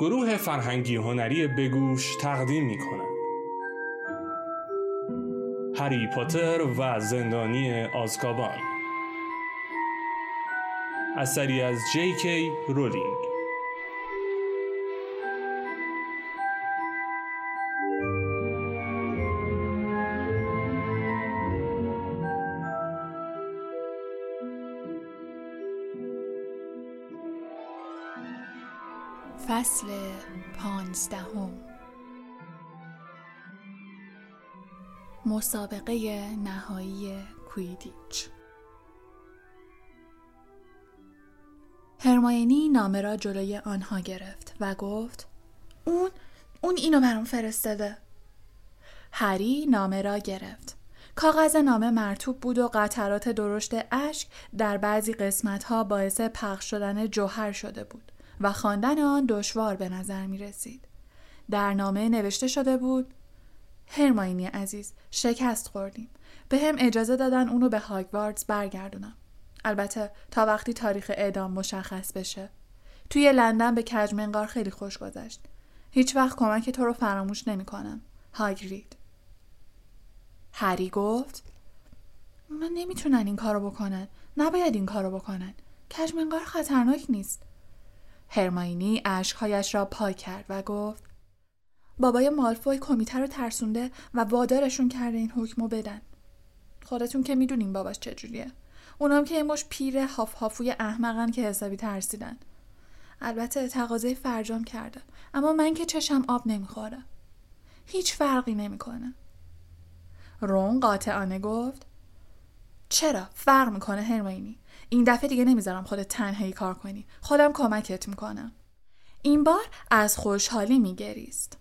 گروه فرهنگی هنری بگوش تقدیم می کنند. هری پاتر و زندانی آزکابان اثری از جی کی رولینگ مسابقه نهایی کویدیچ. هرماینی نامه را جلوی آنها گرفت و گفت اون اون اینو برام فرستاده. هری نامه را گرفت. کاغذ نامه مرتوب بود و قطرات درشت اشک در بعضی قسمت ها باعث پخش شدن جوهر شده بود و خواندن آن دشوار به نظر می رسید. در نامه نوشته شده بود هرماینی عزیز شکست خوردیم. به هم اجازه دادن اونو به هاگواردز برگردونم. البته تا وقتی تاریخ اعدام مشخص بشه. توی لندن به کجمنگار خیلی خوش گذشت. هیچ وقت کمک تو رو فراموش نمی کنم. هاگرید. هری گفت من نمی‌تونن این کارو بکنن. نباید این کارو بکنن. کجمنگار خطرناک نیست. هرماینی اشکهایش را پاک کرد و گفت بابای مالفوی کمیته رو ترسونده و وادارشون کرده این حکمو بدن. خودتون که می‌دونین باباش چجوریه. اونام که مش پیر هاف هافوی احمقن که حسابی ترسیدن. البته تقاضای فرجام کرده. اما من که چشم آب نمی‌خوره. هیچ فرقی نمی‌کنه. رون قاطعانه گفت چرا فرق می‌کنه هرماینی این دفعه دیگه نمی‌ذارم خودت تنهایی کار کنی خودم کمکت می‌کنم این بار از خوشحالی میگریست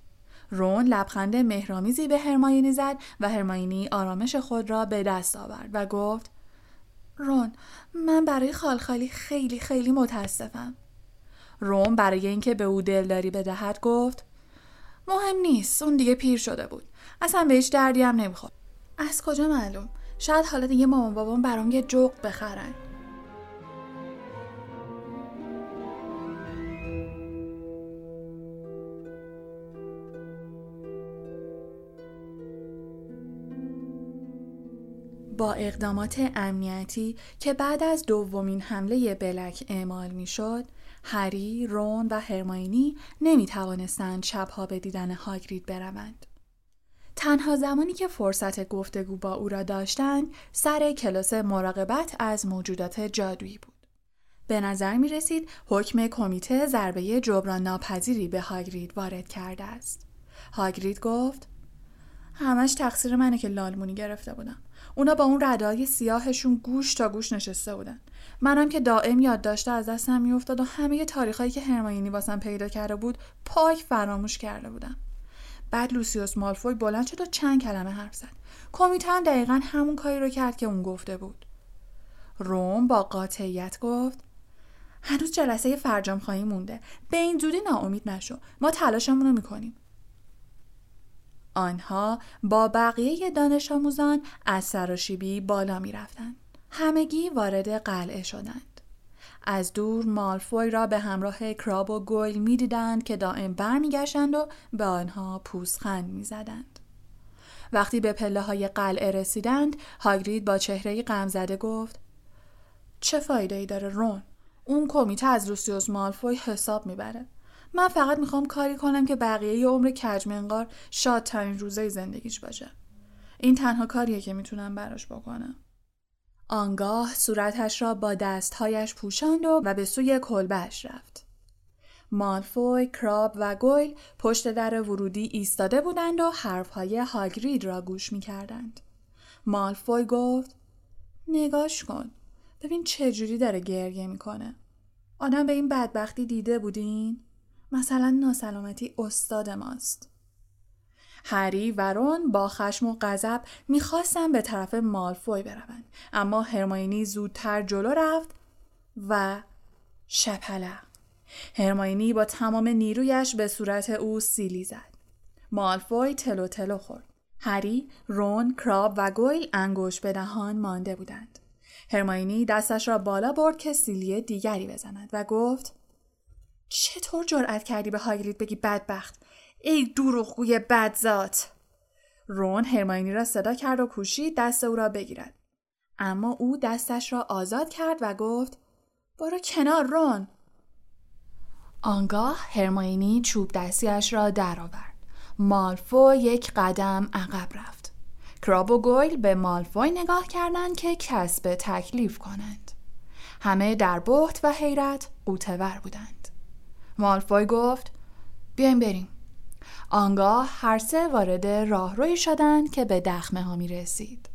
رون لبخند مهرامیزی به هرماینی زد و هرماینی آرامش خود را به دست آورد و گفت رون من برای خالخالی خیلی خیلی متاسفم. رون برای اینکه به او دلداری بدهد گفت مهم نیست اون دیگه پیر شده بود. اصلا به هیچ دردی هم نمی‌خورد. از کجا معلوم؟ شاید حالا دیگه مامان بابام برام یه جوق بخرن. با اقدامات امنیتی که بعد از دومین حمله بلک اعمال می‌شد، هری، رون و هرماینی نمی توانستند شبها به دیدن هاگرید بروند. تنها زمانی که فرصت گفتگو با او را داشتند سر کلاس مراقبت از موجودات جادویی بود. به نظر می رسید حکم کمیته ضربه جبران ناپذیری به هاگرید وارد کرده است. هاگرید گفت همش تقصیر منه که لالمونی گرفته بودم. اونا با اون ردای سیاهشون گوش تا گوش نشسته بودن. منم که دائم یاد داشته از دستم میافتاد و همه تاریخایی که هرماینی واسم پیدا کرده بود پاک فراموش کرده بودم. بعد لوسیوس مالفوی بلند شد و چند کلمه حرف زد. کمیته هم دقیقا همون کاری رو کرد که اون گفته بود. روم با قاطعیت گفت هنوز جلسه فرجام خواهی مونده. به این زودی ناامید نشو. ما تلاشمون رو می‌کنیم. آنها با بقیه دانش آموزان از سراشیبی بالا می رفتند. همگی وارد قلعه شدند. از دور مالفوی را به همراه کراب و گویل می دیدند که دائم برمیگشتند و به آنها پوزخند می زدند. وقتی به پله های قلعه رسیدند هاگرید با چهره غمزده گفت چه فایده ای داره رون؟ اون کمیته از لوسیوس مالفوی حساب می‌بره. من فقط می‌خوام کاری کنم که بقیه عمر کجمنگار شادترین روزای زندگیش باشه. این تنها کاریه که می‌تونم براش بکنم. آنگاه صورتش را با دستهایش پوشاند و, و به سوی کلبهش رفت. مالفوی، کراب و گویل پشت در ورودی ایستاده بودند و حرفهای هاگرید را گوش می‌کردند. مالفوی گفت نگاش کن. ببین چجوری داره گریه می‌کنه. آدم به این بدبختی دیده بودین؟ مثلا ناسلامتی استاد ماست. هری و رون با خشم و غضب می‌خواستن به طرف مالفوی بروند اما هرماینی زودتر جلو رفت و شپله. هرماینی با تمام نیرویش به صورت او سیلی زد. مالفوی تلو تلو خورد. هری، رون، کراب و گویل انگوش به دهان مانده بودند. هرماینی دستش را بالا برد که سیلی دیگری بزند و گفت چطور جرأت کردی به هاگرید بگی بدبخت؟ ای دروغگوی بدذات! رون هرماینی را صدا کرد و کوشید دست او را بگیرد. اما او دستش را آزاد کرد و گفت برو کنار رون! آنگاه هرماینی چوب دستیش را درآورد. مالفو یک قدم عقب رفت. کراب و گویل به مالفوی نگاه کردند که کسب تکلیف کنند. همه در بحت و حیرت قوتور بودند. مالفوی گفت بیایم بریم. آنگاه هر سه وارد راهروی شدند که به دخمه ها می رسید.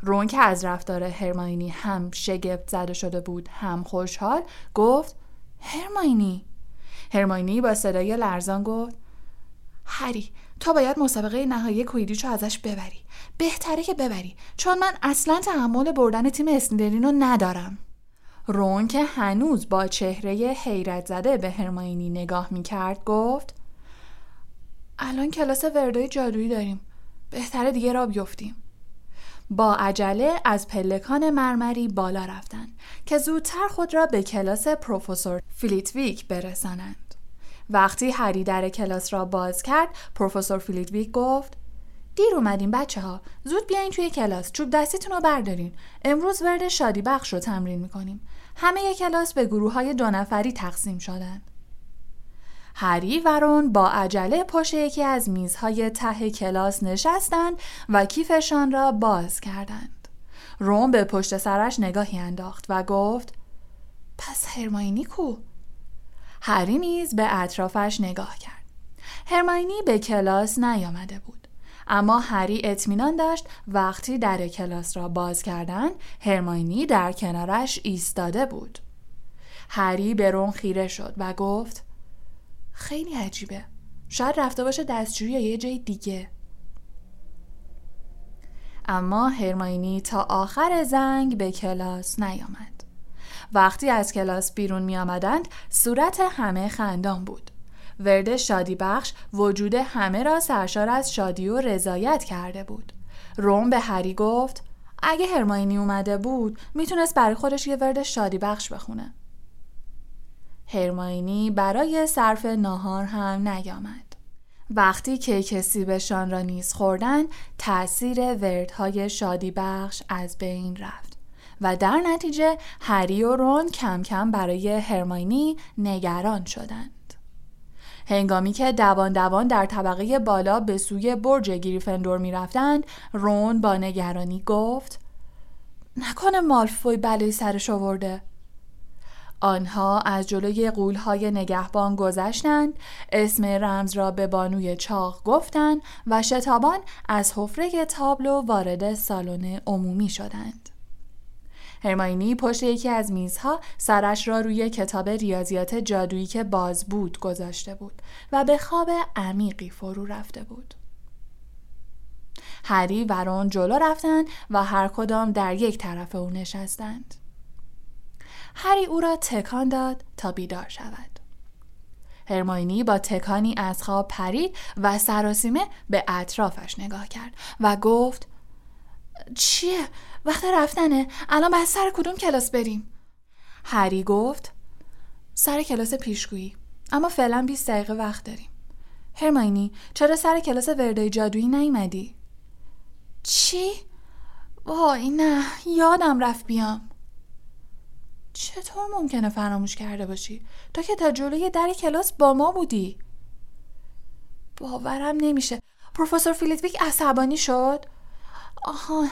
رون که از رفتار هرماینی هم شگفت زده شده بود هم خوشحال گفت هرماینی. هرماینی با صدای لرزان گفت هری تو باید مسابقه نهایی کویدیچو ازش ببری. بهتره که ببری چون من اصلا تحمل بردن تیم اسنیدرین رو ندارم. رون که هنوز با چهره حیرت زده به هرماینی نگاه می‌کرد گفت الان کلاس وردای جادویی داریم. بهتره دیگه راه بیفتیم. با عجله از پلکان مرمری بالا رفتن که زودتر خود را به کلاس پروفسور فلیتویک برسانند. وقتی هری در کلاس را باز کرد پروفسور فلیتویک گفت دیر اومدین بچه ها زود بیاین توی کلاس چوب دستیتون رو بردارین امروز ورد شادی بخش رو تمرین می‌کنیم همه کلاس به گروه های دو نفری تقسیم شدند هری و رون با عجله پشت یکی از میزهای ته کلاس نشستند و کیفشان را باز کردند. رون به پشت سرش نگاهی انداخت و گفت پس هرماینی کو؟ هری نیز به اطرافش نگاه کرد. هرماینی به کلاس نیامده بود. اما هری اطمینان داشت وقتی در کلاس را باز کردند هرماینی در کنارش ایستاده بود. هری به رون خیره شد و گفت خیلی عجیبه. شاید رفته باشه دستجویی یه جای دیگه. اما هرماینی تا آخر زنگ به کلاس نیامد. وقتی از کلاس بیرون می آمدند صورت همه خندان بود. ورد شادی بخش وجود همه را سرشار از شادی و رضایت کرده بود روم به هری گفت اگه هرماینی اومده بود می‌تونست برای خودش یه ورد شادی بخش بخونه هرماینی برای صرف ناهار هم نیامد. وقتی کیک سیبشان را نیز خوردن تأثیر وردهای شادی بخش از بین رفت و در نتیجه هری و رون کم کم برای هرماینی نگران شدند. هنگامی که دوان دوان در طبقه بالا به سوی برج گریفندور می رفتند رون با نگرانی گفت نکنه مالفوی بلای سرش آورده. آنها از جلوی قولهای نگهبان گذشتند اسم رمز را به بانوی چاق گفتند و شتابان از حفره تابلو وارد سالن عمومی شدند. هرماینی پشت یکی از میزها سرش را روی کتاب ریاضیات جادویی که باز بود گذاشته بود و به خواب عمیقی فرو رفته بود. هری و رون جلو رفتند و هر کدام در یک طرف او نشستند. هری او را تکان داد تا بیدار شود. هرماینی با تکانی از خواب پرید و سراسیمه به اطرافش نگاه کرد و گفت چیه؟ وقت رفتنه؟ الان باید سر کدوم کلاس بریم؟ هری گفت سر کلاس پیشگویی اما فعلا 20 دقیقه وقت داریم. هرماینی چرا سر کلاس وردای جادویی نیومدی؟ چی؟ وای نه یادم رفت بیام. چطور ممکنه فراموش کرده باشی؟ تو که تا جلوی در کلاس با ما بودی باورم نمیشه پروفسور فیلیتویک عصبانی شد آها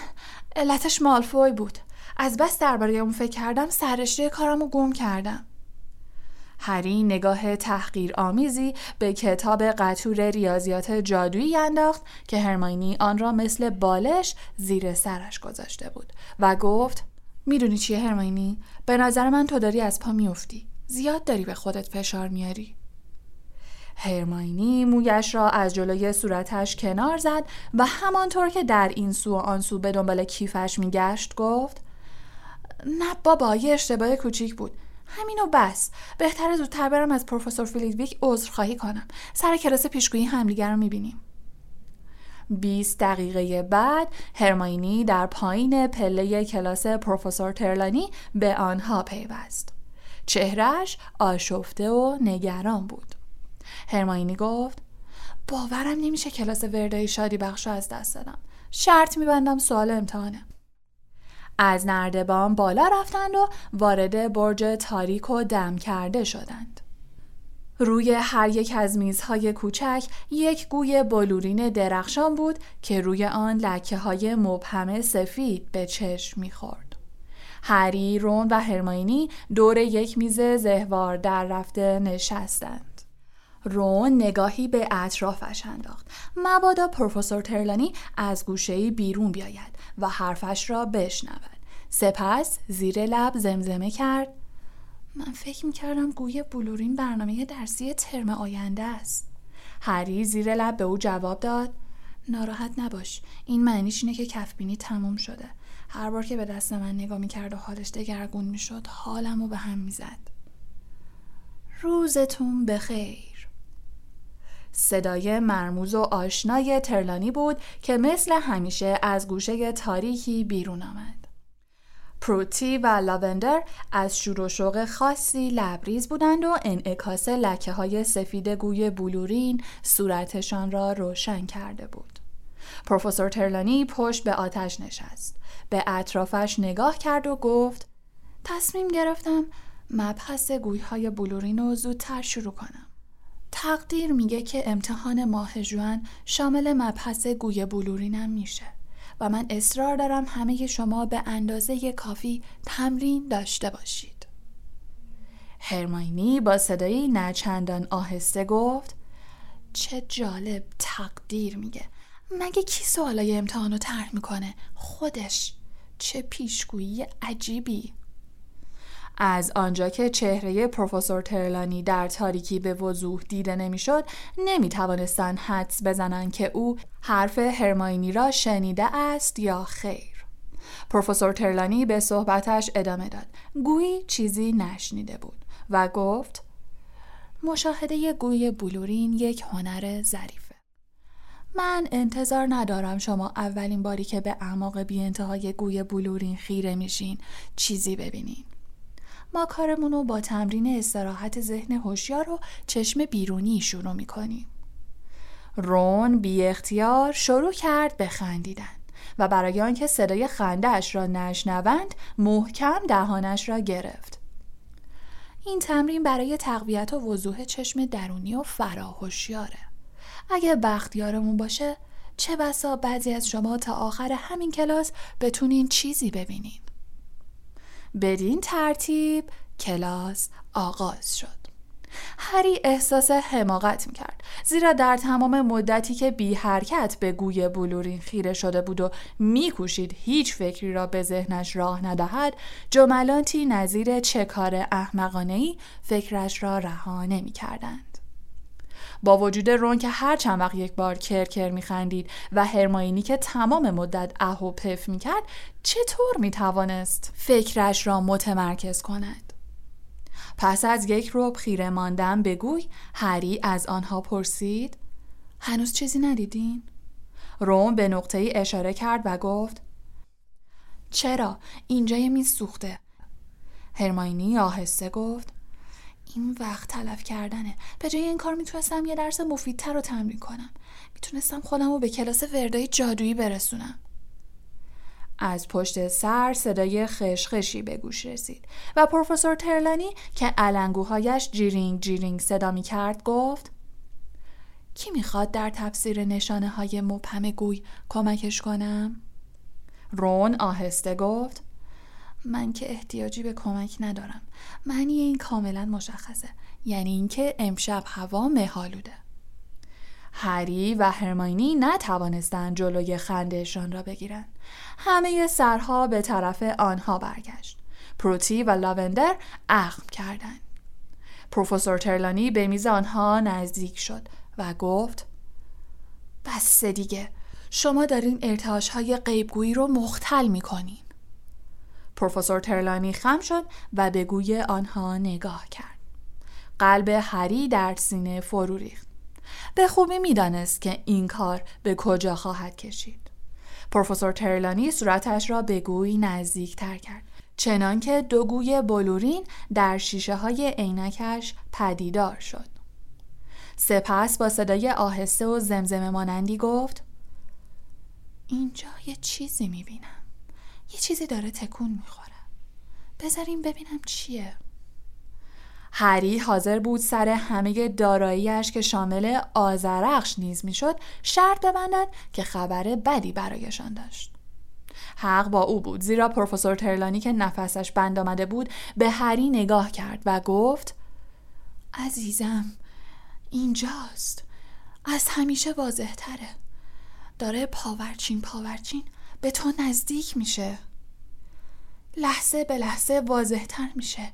علتش مالفوی بود. از بس درباره اون فکر کردم سررشته کارم رو گم کردم. هری نگاه تحقیر آمیزی به کتاب قطور ریاضیات جادویی انداخت که هرماینی آن را مثل بالش زیر سرش گذاشته بود و گفت می‌دونی چیه هرماینی؟ به نظر من تو داری از پا میافتی. زیاد داری به خودت فشار میاری. هرماینی مویش را از جلوی صورتش کنار زد و همانطور که در این سو و آن سو به دنبال کیفش میگشت گفت نه بابا یه اشتباه کوچیک بود. همینو بس. بهتره زودتر برم از پروفسور فلیدویک عذرخواهی کنم. سر کلاس پیشگویی همدیگر رو می‌بینیم. 20 دقیقه بعد هرماینی در پایین پله کلاس پروفسور ترلانی به آنها پیوست. چهرش آشفته و نگران بود. هرماینی گفت باورم نمیشه کلاس وردای شادی بخش از دست دادم شرط میبندم سوال امتحانه از نردبان بالا رفتند و وارد برج تاریک و دم کرده شدند روی هر یک از میزهای کوچک یک گوی بلورین درخشان بود که روی آن لکه های مبهم سفید به چشم می‌خورد. هری، رون و هرماینی دور یک میز زهوار در رفته نشستند. رون نگاهی به اطرافش انداخت. مبادا پروفسور ترلانی از گوشهای بیرون بیاید و حرفش را بشنود. سپس زیر لب زمزمه کرد من فکر می‌کردم گوی بلورین برنامه درسی ترم آینده است. هری زیر لب به او جواب داد ناراحت نباش این معنیش اینه که کفبینی تموم شده هر بار که به دست من نگاه می‌کرد و حالش دگرگون می‌شد حالمو به هم می‌زد روزتون بخیر صدای مرموز و آشنای ترلانی بود که مثل همیشه از گوشه تاریکی بیرون آمد پروتی و لاوندر از شور و شوق خاصی لبریز بودند و انعکاس لکه های سفید گوی بلورین صورتشان را روشن کرده بود. پروفسور ترلانی پشت به آتش نشست. به اطرافش نگاه کرد و گفت تصمیم گرفتم مبحث گویهای بلورین رو زودتر شروع کنم. تقدیر میگه که امتحان ماه جوان شامل مبحث گوی بلورینم میشه. و من اصرار دارم همه شما به اندازه کافی تمرین داشته باشید. هرماینی با صدایی نچندان آهسته گفت چه جالب تقدیر میگه مگه کی سوالای امتحانو طرح می‌کنه خودش چه پیشگویی عجیبی از آنجا که چهره پروفسور ترلانی در تاریکی به وضوح دیده نمی‌شد نمی توانستند حدس بزنند که او حرف هرماینی را شنیده است یا خیر. پروفسور ترلانی به صحبتش ادامه داد. گویی چیزی نشنیده بود و گفت مشاهده گوی بلورین یک هنر ظریفه. من انتظار ندارم شما اولین باری که به اعماق بی انتهای گوی بلورین خیره میشین. چیزی ببینین. ما کارمون رو با تمرین استراحت ذهن هوشیار و چشم بیرونی شروع می‌کنیم. رون بی اختیار شروع کرد به خندیدن و برای آنکه صدای خندهاش را نشنوند محکم دهانش را گرفت. این تمرین برای تقویت و وضوح چشم درونی و فراهوشیاره. اگه بختیارمون باشه چه بسا بعضی از شما تا آخر همین کلاس بتونین چیزی ببینین. بدین ترتیب کلاس آغاز شد. هری احساس حماقت می‌کرد زیرا در تمام مدتی که بی حرکت به گوی بلورین خیره شده بود و میکوشید هیچ فکری را به ذهنش راه ندهد جملاتی نظیر چه کار احمقانه فکرش را رها نمی‌کردند. با وجود رون که هر چند وقت یک بار کرکر میخندید و هرماینی که تمام مدت اه و پف می‌کرد چطور می‌توانست فکرش را متمرکز کند پس از یک روب خیره ماندن بگوی هری از آنها پرسید هنوز چیزی ندیدین؟ روم به نقطه ای اشاره کرد و گفت چرا؟ اینجا یه سوخته هرماینی آهسته گفت این وقت تلف کردنه. به جای این کار می‌تونستم یه درس مفیدتر رو تمرین کنم. می‌تونستم خودم رو به کلاس وردای جادویی برسونم. از پشت سر صدای خشخشی به گوش رسید و پروفسور ترلانی که علنگوهایش جیرینگ جیرینگ صدا می کرد گفت کی می‌خواد در تفسیر نشانه های مبهم گوی کمکش کنم؟ رون آهسته گفت من که احتیاجی به کمک ندارم. معنی این کاملا مشخصه. یعنی اینکه امشب هوا مهالوده هری و هرماینی نتوانستند جلوی خندهشان را بگیرند همه سرها به طرف آنها برگشت. پروتی و لاوندر اخم کردند. پروفسور ترلانی به میز آنها نزدیک شد و گفت بس دیگه. شما دارین ارتعاش های غیبگویی رو مختل می‌کنین. پروفسور ترلانی خم شد و به گوی آنها نگاه کرد. قلب هری در سینه فرو ریخت. به خوبی می‌دانست که این کار به کجا خواهد کشید. پروفسور ترلانی صورتش را به گوی نزدیک تر کرد. چنانکه دو گوی بلورین در شیشه های عینکش پدیدار شد سپس با صدای آهسته و زمزمه مانندی گفت اینجا یه چیزی می‌بینم یه چیزی داره تکون می‌خوره. بذاریم ببینم چیه. هری حاضر بود سر همه داراییش که شامل آزرخش نیز می‌شد شرط ببندد که خبر بدی برایشان داشت. حق با او بود زیرا پروفسور ترلانی که نفسش بند آمده بود به هری نگاه کرد و گفت عزیزم اینجاست. از همیشه واضح تره داره پاورچین پاورچین به تو نزدیک میشه. لحظه به لحظه واضح تر میشه.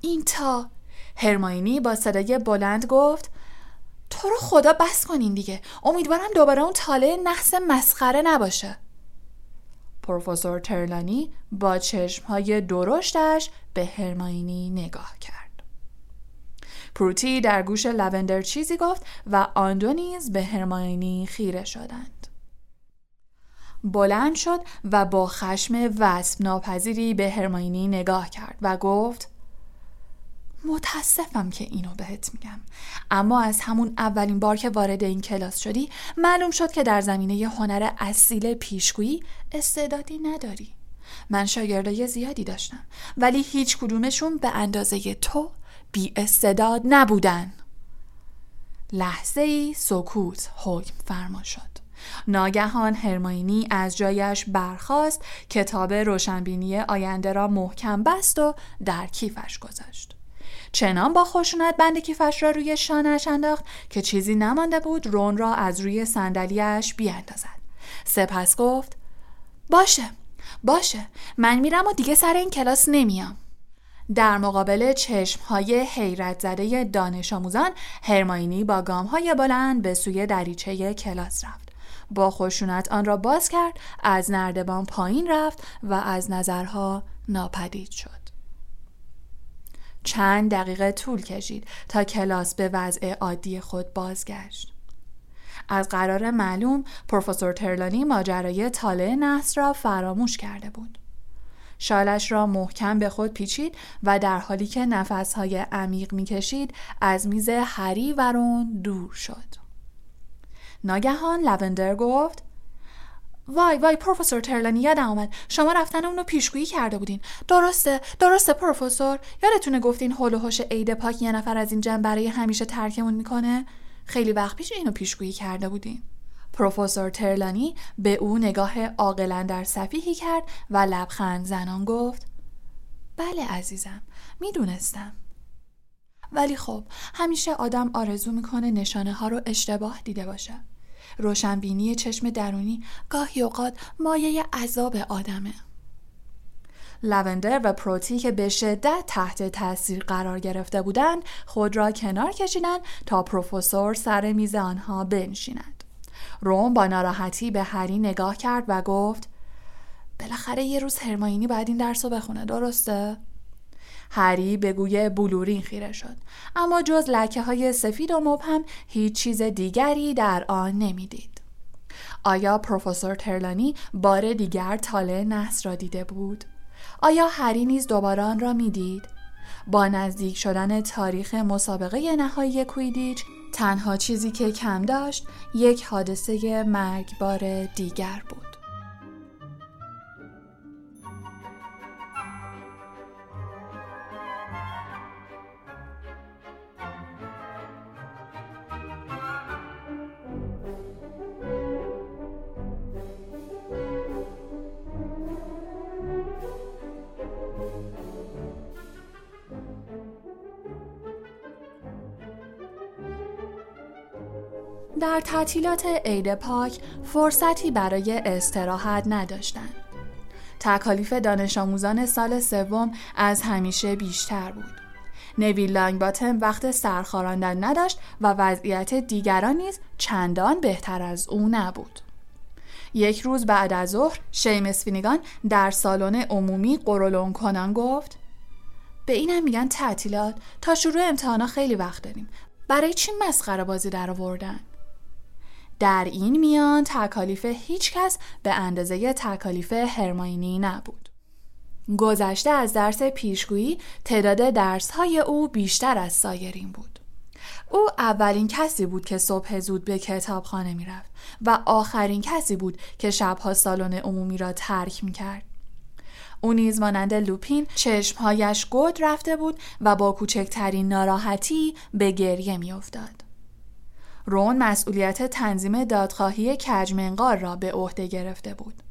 این تا هرماینی با صدای بلند گفت تو رو خدا بس کنین دیگه. امیدوارم دوباره اون تاله نحس مسخره نباشه. پروفسور ترلانی با چشمهای درشتش به هرماینی نگاه کرد. پروتی در گوش لوندر چیزی گفت و آن به هرماینی خیره شدند. بلند شد و با خشم وصف ناپذیری به هرماینی نگاه کرد و گفت متاسفم که اینو بهت میگم. اما از همون اولین بار که وارد این کلاس شدی معلوم شد که در زمینه هنر اصیل پیشگویی استعدادی نداری. من شاگردای زیادی داشتم ولی هیچ کدومشون به اندازه تو بی استعداد نبودن. لحظه ای سکوت حکم فرما شد. ناگهان هرماینی از جایش برخاست کتاب روشنبینی آینده را محکم بست و در کیفش گذاشت. چنان با خشونت بند کیفش را روی شانهش انداخت که چیزی نمانده بود رون را از روی صندلیاش بیاندازد. سپس گفت باشه باشه من میرم و دیگه سر این کلاس نمیام. در مقابل چشم های حیرت زده دانش آموزان هرماینی با گام های بلند به سوی دریچه کلاس رفت. با خشونت آن را باز کرد از نردبان پایین رفت و از نظرها ناپدید شد چند دقیقه طول کشید تا کلاس به وضع عادی خود بازگشت. از قرار معلوم پروفسور ترلانی ماجرای طالع نحس را فراموش کرده بود. شالش را محکم به خود پیچید و در حالی که نفسهای عمیق می‌کشید از میز هری و رون دور شد. ناگهان لوندر گفت وای وای پروفسور ترلانی یادم آمد شما رفتن اونو پیشگویی کرده بودین. درسته درسته پروفسور. یادتونه گفتین هول و هوش عید پاک یه نفر از این جمع برای همیشه ترکمون می‌کنه؟ خیلی وقت پیش اینو پیشگویی کرده بودین. پروفسور ترلانی به او نگاه عاقلا در صفیحی کرد و لبخند زنان گفت بله عزیزم می‌دونستم. ولی خب همیشه آدم آرزو می‌کنه نشانه ها رو اشتباه دیده باشه. روشنبینی چشم درونی گاهی اوقات مایه عذاب آدمه. لوندر و پروتی که به شدت تحت تاثیر قرار گرفته بودند خود را کنار کشیدند تا پروفسور سر میز آنها بنشیند. روم با ناراحتی به هری نگاه کرد و گفت بالاخره یه روز هرماینی باید این درس رو بخونه درسته؟ هری به گوی بلورین خیره شد اما جز لکه های سفید و مبهم هیچ چیز دیگری در آن نمی‌دید. آیا پروفسور ترلانی بار دیگر تاله نحس را دیده بود؟ آیا هری نیز دوباره آن را می‌دید؟ با نزدیک شدن تاریخ مسابقه نهایی کویدیچ تنها چیزی که کم داشت یک حادثه مرگبار دیگر بود. تعطیلات عید پاک فرصتی برای استراحت نداشتند. تکالیف دانش آموزان سال سوم از همیشه بیشتر بود. نویل لانگ باتم وقت سرخاراندن نداشت و وضعیت دیگران نیز چندان بهتر از او نبود. یک روز بعد از ظهر شیمس فینیگان در سالن عمومی قرولون کنان گفت به اینم میگن تعطیلات تا شروع امتحانا خیلی وقت داریم برای چی مسخره بازی در آوردن در این میان تکالیف هیچ کس به اندازه تکالیف هرماینی نبود. گذشته از درس پیشگویی تعداد درسهای او بیشتر از سایرین بود. او اولین کسی بود که صبح زود به کتابخانه می‌رفت و آخرین کسی بود که شبها سالن عمومی را ترک می کرد. او نیز مانند لوپین چشمهایش گود رفته بود و با کوچکترین ناراحتی به گریه میافتاد. رون مسئولیت تنظیم دادخواهی کجمنقار را به عهده گرفته بود.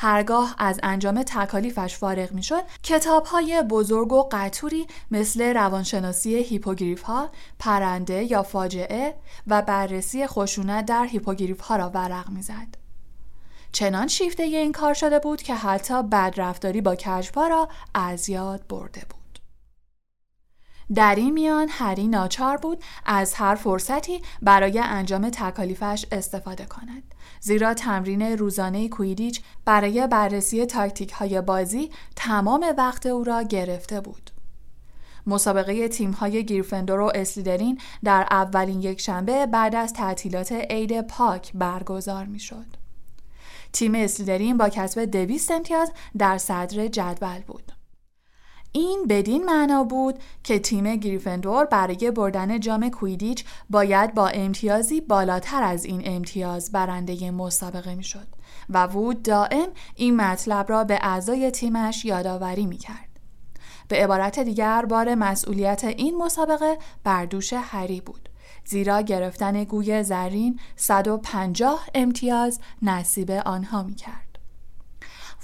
هرگاه از انجام تکالیفش فارغ می شد کتاب های بزرگ و قطوری مثل روانشناسی هیپوگریف ها، پرنده یا فاجعه و بررسی خشونت در هیپوگریف ها را ورق می زد. چنان شیفته این کار شده بود که حتی بدرفتاری با کجپا را از یاد برده بود. در این میان هری ناچار بود از هر فرصتی برای انجام تکالیفش استفاده کند. زیرا تمرین روزانه کویدیچ برای بررسی تاکتیک های بازی تمام وقت او را گرفته بود. مسابقه تیم های گیرفندور و اسلیدرین در اولین یک شنبه بعد از تعطیلات عید پاک برگزار می شد. تیم اسلیدرین با کسب دویست امتیاز در صدر جدول بود. این بدین معنا بود که تیم گریفندور برای بردن جام کویدیچ باید با امتیازی بالاتر از این امتیاز برنده مسابقه می‌شد و وود دائم این مطلب را به اعضای تیمش یادآوری می کرد. به عبارت دیگر بار مسئولیت این مسابقه بر دوش هری بود. زیرا گرفتن گوی زرین 150 امتیاز نصیب آنها می کرد.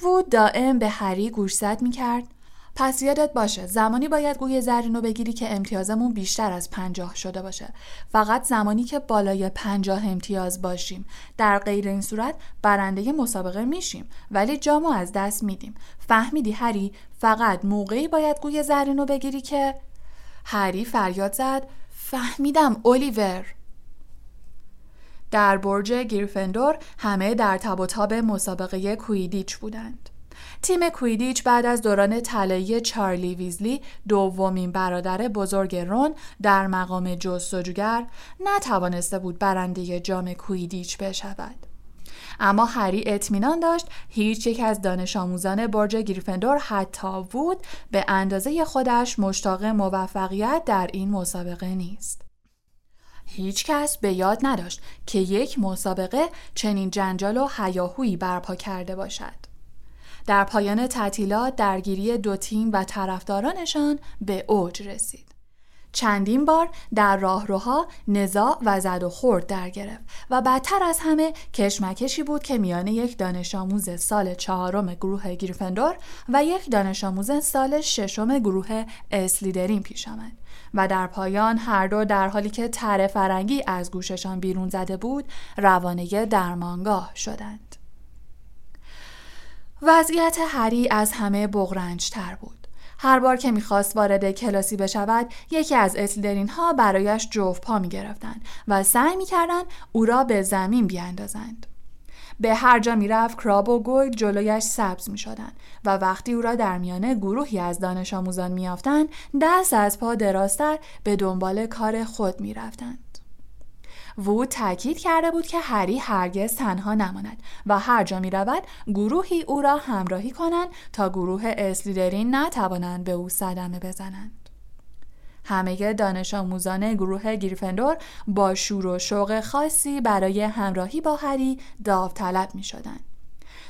وود دائم به هری گوشزد می کرد پس یادت باشه زمانی باید گوی زرین بگیری که امتیازمون بیشتر از پنجاه شده باشه. فقط زمانی که بالای پنجاه امتیاز باشیم. در غیر این صورت برنده مسابقه میشیم. ولی جامو از دست میدیم. فهمیدی هری؟ فقط موقعی باید گوی زرین بگیری که هری فریاد زد. فهمیدم اولیور. در برج گریفندور همه در تب و تاب مسابقه کویدیچ بودند. تیم کویدیچ بعد از دوران طلایی چارلی ویزلی دومین برادر بزرگ رون در مقام جستجوگر نتوانسته بود برنده جام کویدیچ بشود. اما هری اطمینان داشت هیچ یک از دانش آموزان برج گریفندور حتی وود به اندازه خودش مشتاق موفقیت در این مسابقه نیست. هیچ کس به یاد نداشت که یک مسابقه چنین جنجال و هیاهویی برپا کرده باشد. در پایان تعطیلات درگیری دو تیم و طرفدارانشان به اوج رسید. چندین بار در راهروها نزاع و زد و خورد در گرفت و بدتر از همه کشمکشی بود که میان یک دانش آموز سال چهارم گروه گریفندور و یک دانش آموز سال ششم گروه اسلیدرین پیش آمد و در پایان هر دو در حالی که تره فرنگی از گوششان بیرون زده بود روانه درمانگاه شدند. وضعیت هری از همه تر بود. هر بار که می‌خواست وارد کلاسی بشود یکی از اسلیدرین ها برایش جوف پا می‌گرفتند و سعی می‌کردند او را به زمین بیاندازند. به هر جا می‌رفت کراب و گوید جلویش سبز می شدن و وقتی او را در میانه گروهی از دانش آموزان میافتند دست از پا درازتر به دنبال کار خود می‌رفتند. وود تاکید کرده بود که هری هرگز تنها نماند و هر جا می رود گروهی او را همراهی کنند تا گروه اسلیدرین نتوانند به او صدمه بزنند. همه دانش آموزان گروه گریفندور با شور و شوق خاصی برای همراهی با هری داوطلب می شدند.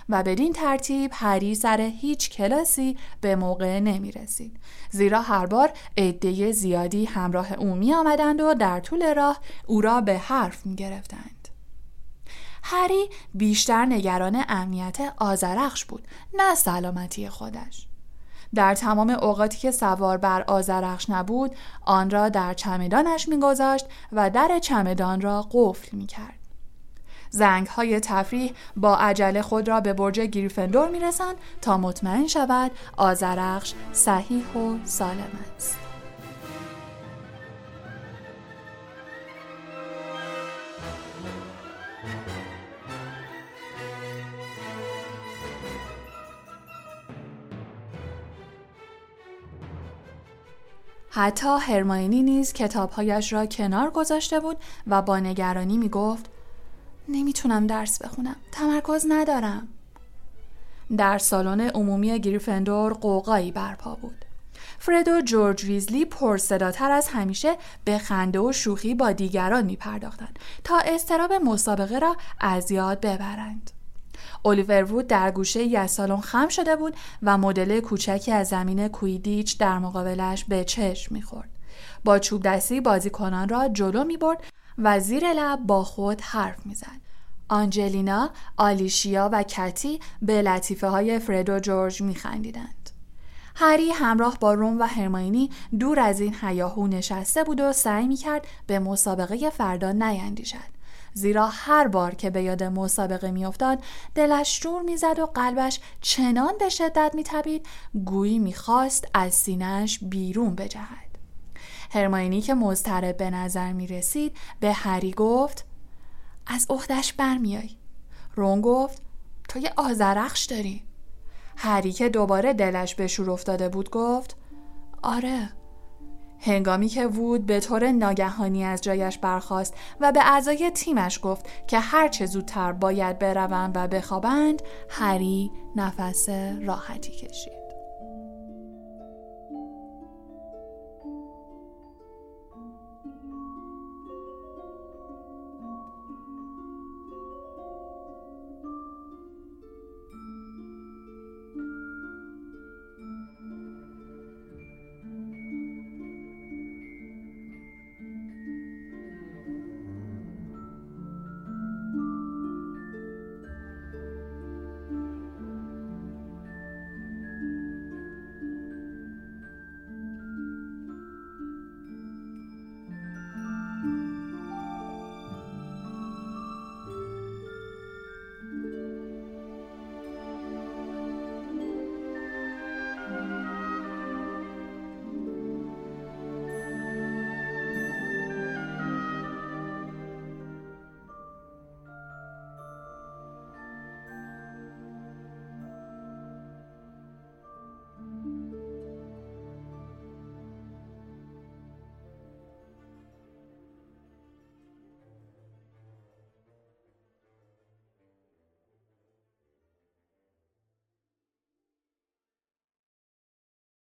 و بدین ترتیب هری سر هیچ کلاسی به موقع نمی رسید. زیرا هر بار عده زیادی همراه او می آمدند و در طول راه او را به حرف می گرفتند. هری بیشتر نگران امنیت آزرخش بود نه سلامتی خودش. در تمام اوقاتی که سوار بر آزرخش نبود آن را در چمدانش میگذاشت و در چمدان را قفل می کرد. زنگ های تفریح با عجله خود را به برج گریفندور می‌رسند تا مطمئن شود آزرخش صحیح و سالم است. حتی هرماینی نیز کتابهایش را کنار گذاشته بود و با نگرانی می گفت نمی‌تونم درس بخونم تمرکز ندارم در سالن عمومی گریفندور قوقایی برپا بود. فرد و جورج ویزلی پرصداتر از همیشه به خنده و شوخی با دیگران می پرداختند تا استراب مسابقه را از یاد ببرند. الیور وود در گوشه ای سالن خم شده بود و مدل کوچکی از زمین کویدیچ در مقابلش به چشم می‌خورد. با چوب دستی بازیکنان را جلو می برد و زیر لب با خود حرف می‌زد. آنجلینا، آلیشیا و کتی به لطیفه های فرد و جورج میخندیدند. هری همراه با روم و هرماینی دور از این حیاهو نشسته بود و سعی می‌کرد به مسابقه فردا نیندیشد. زیرا هر بار که به یاد مسابقه میافتاد دلش شور می‌زد و قلبش چنان به شدت میتبید گویی می‌خواست از سینهش بیرون بجهد هرماینی که مضطرب به نظر می رسید به هری گفت از اختش برمیای. رون گفت تو یه آزرخش داری. هری که دوباره دلش به شور افتاده بود گفت آره. هنگامی که وود به طور ناگهانی از جایش برخاست و به اعضای تیمش گفت که هر چه زودتر باید بروند و بخوابند هری نفس راحتی کشید.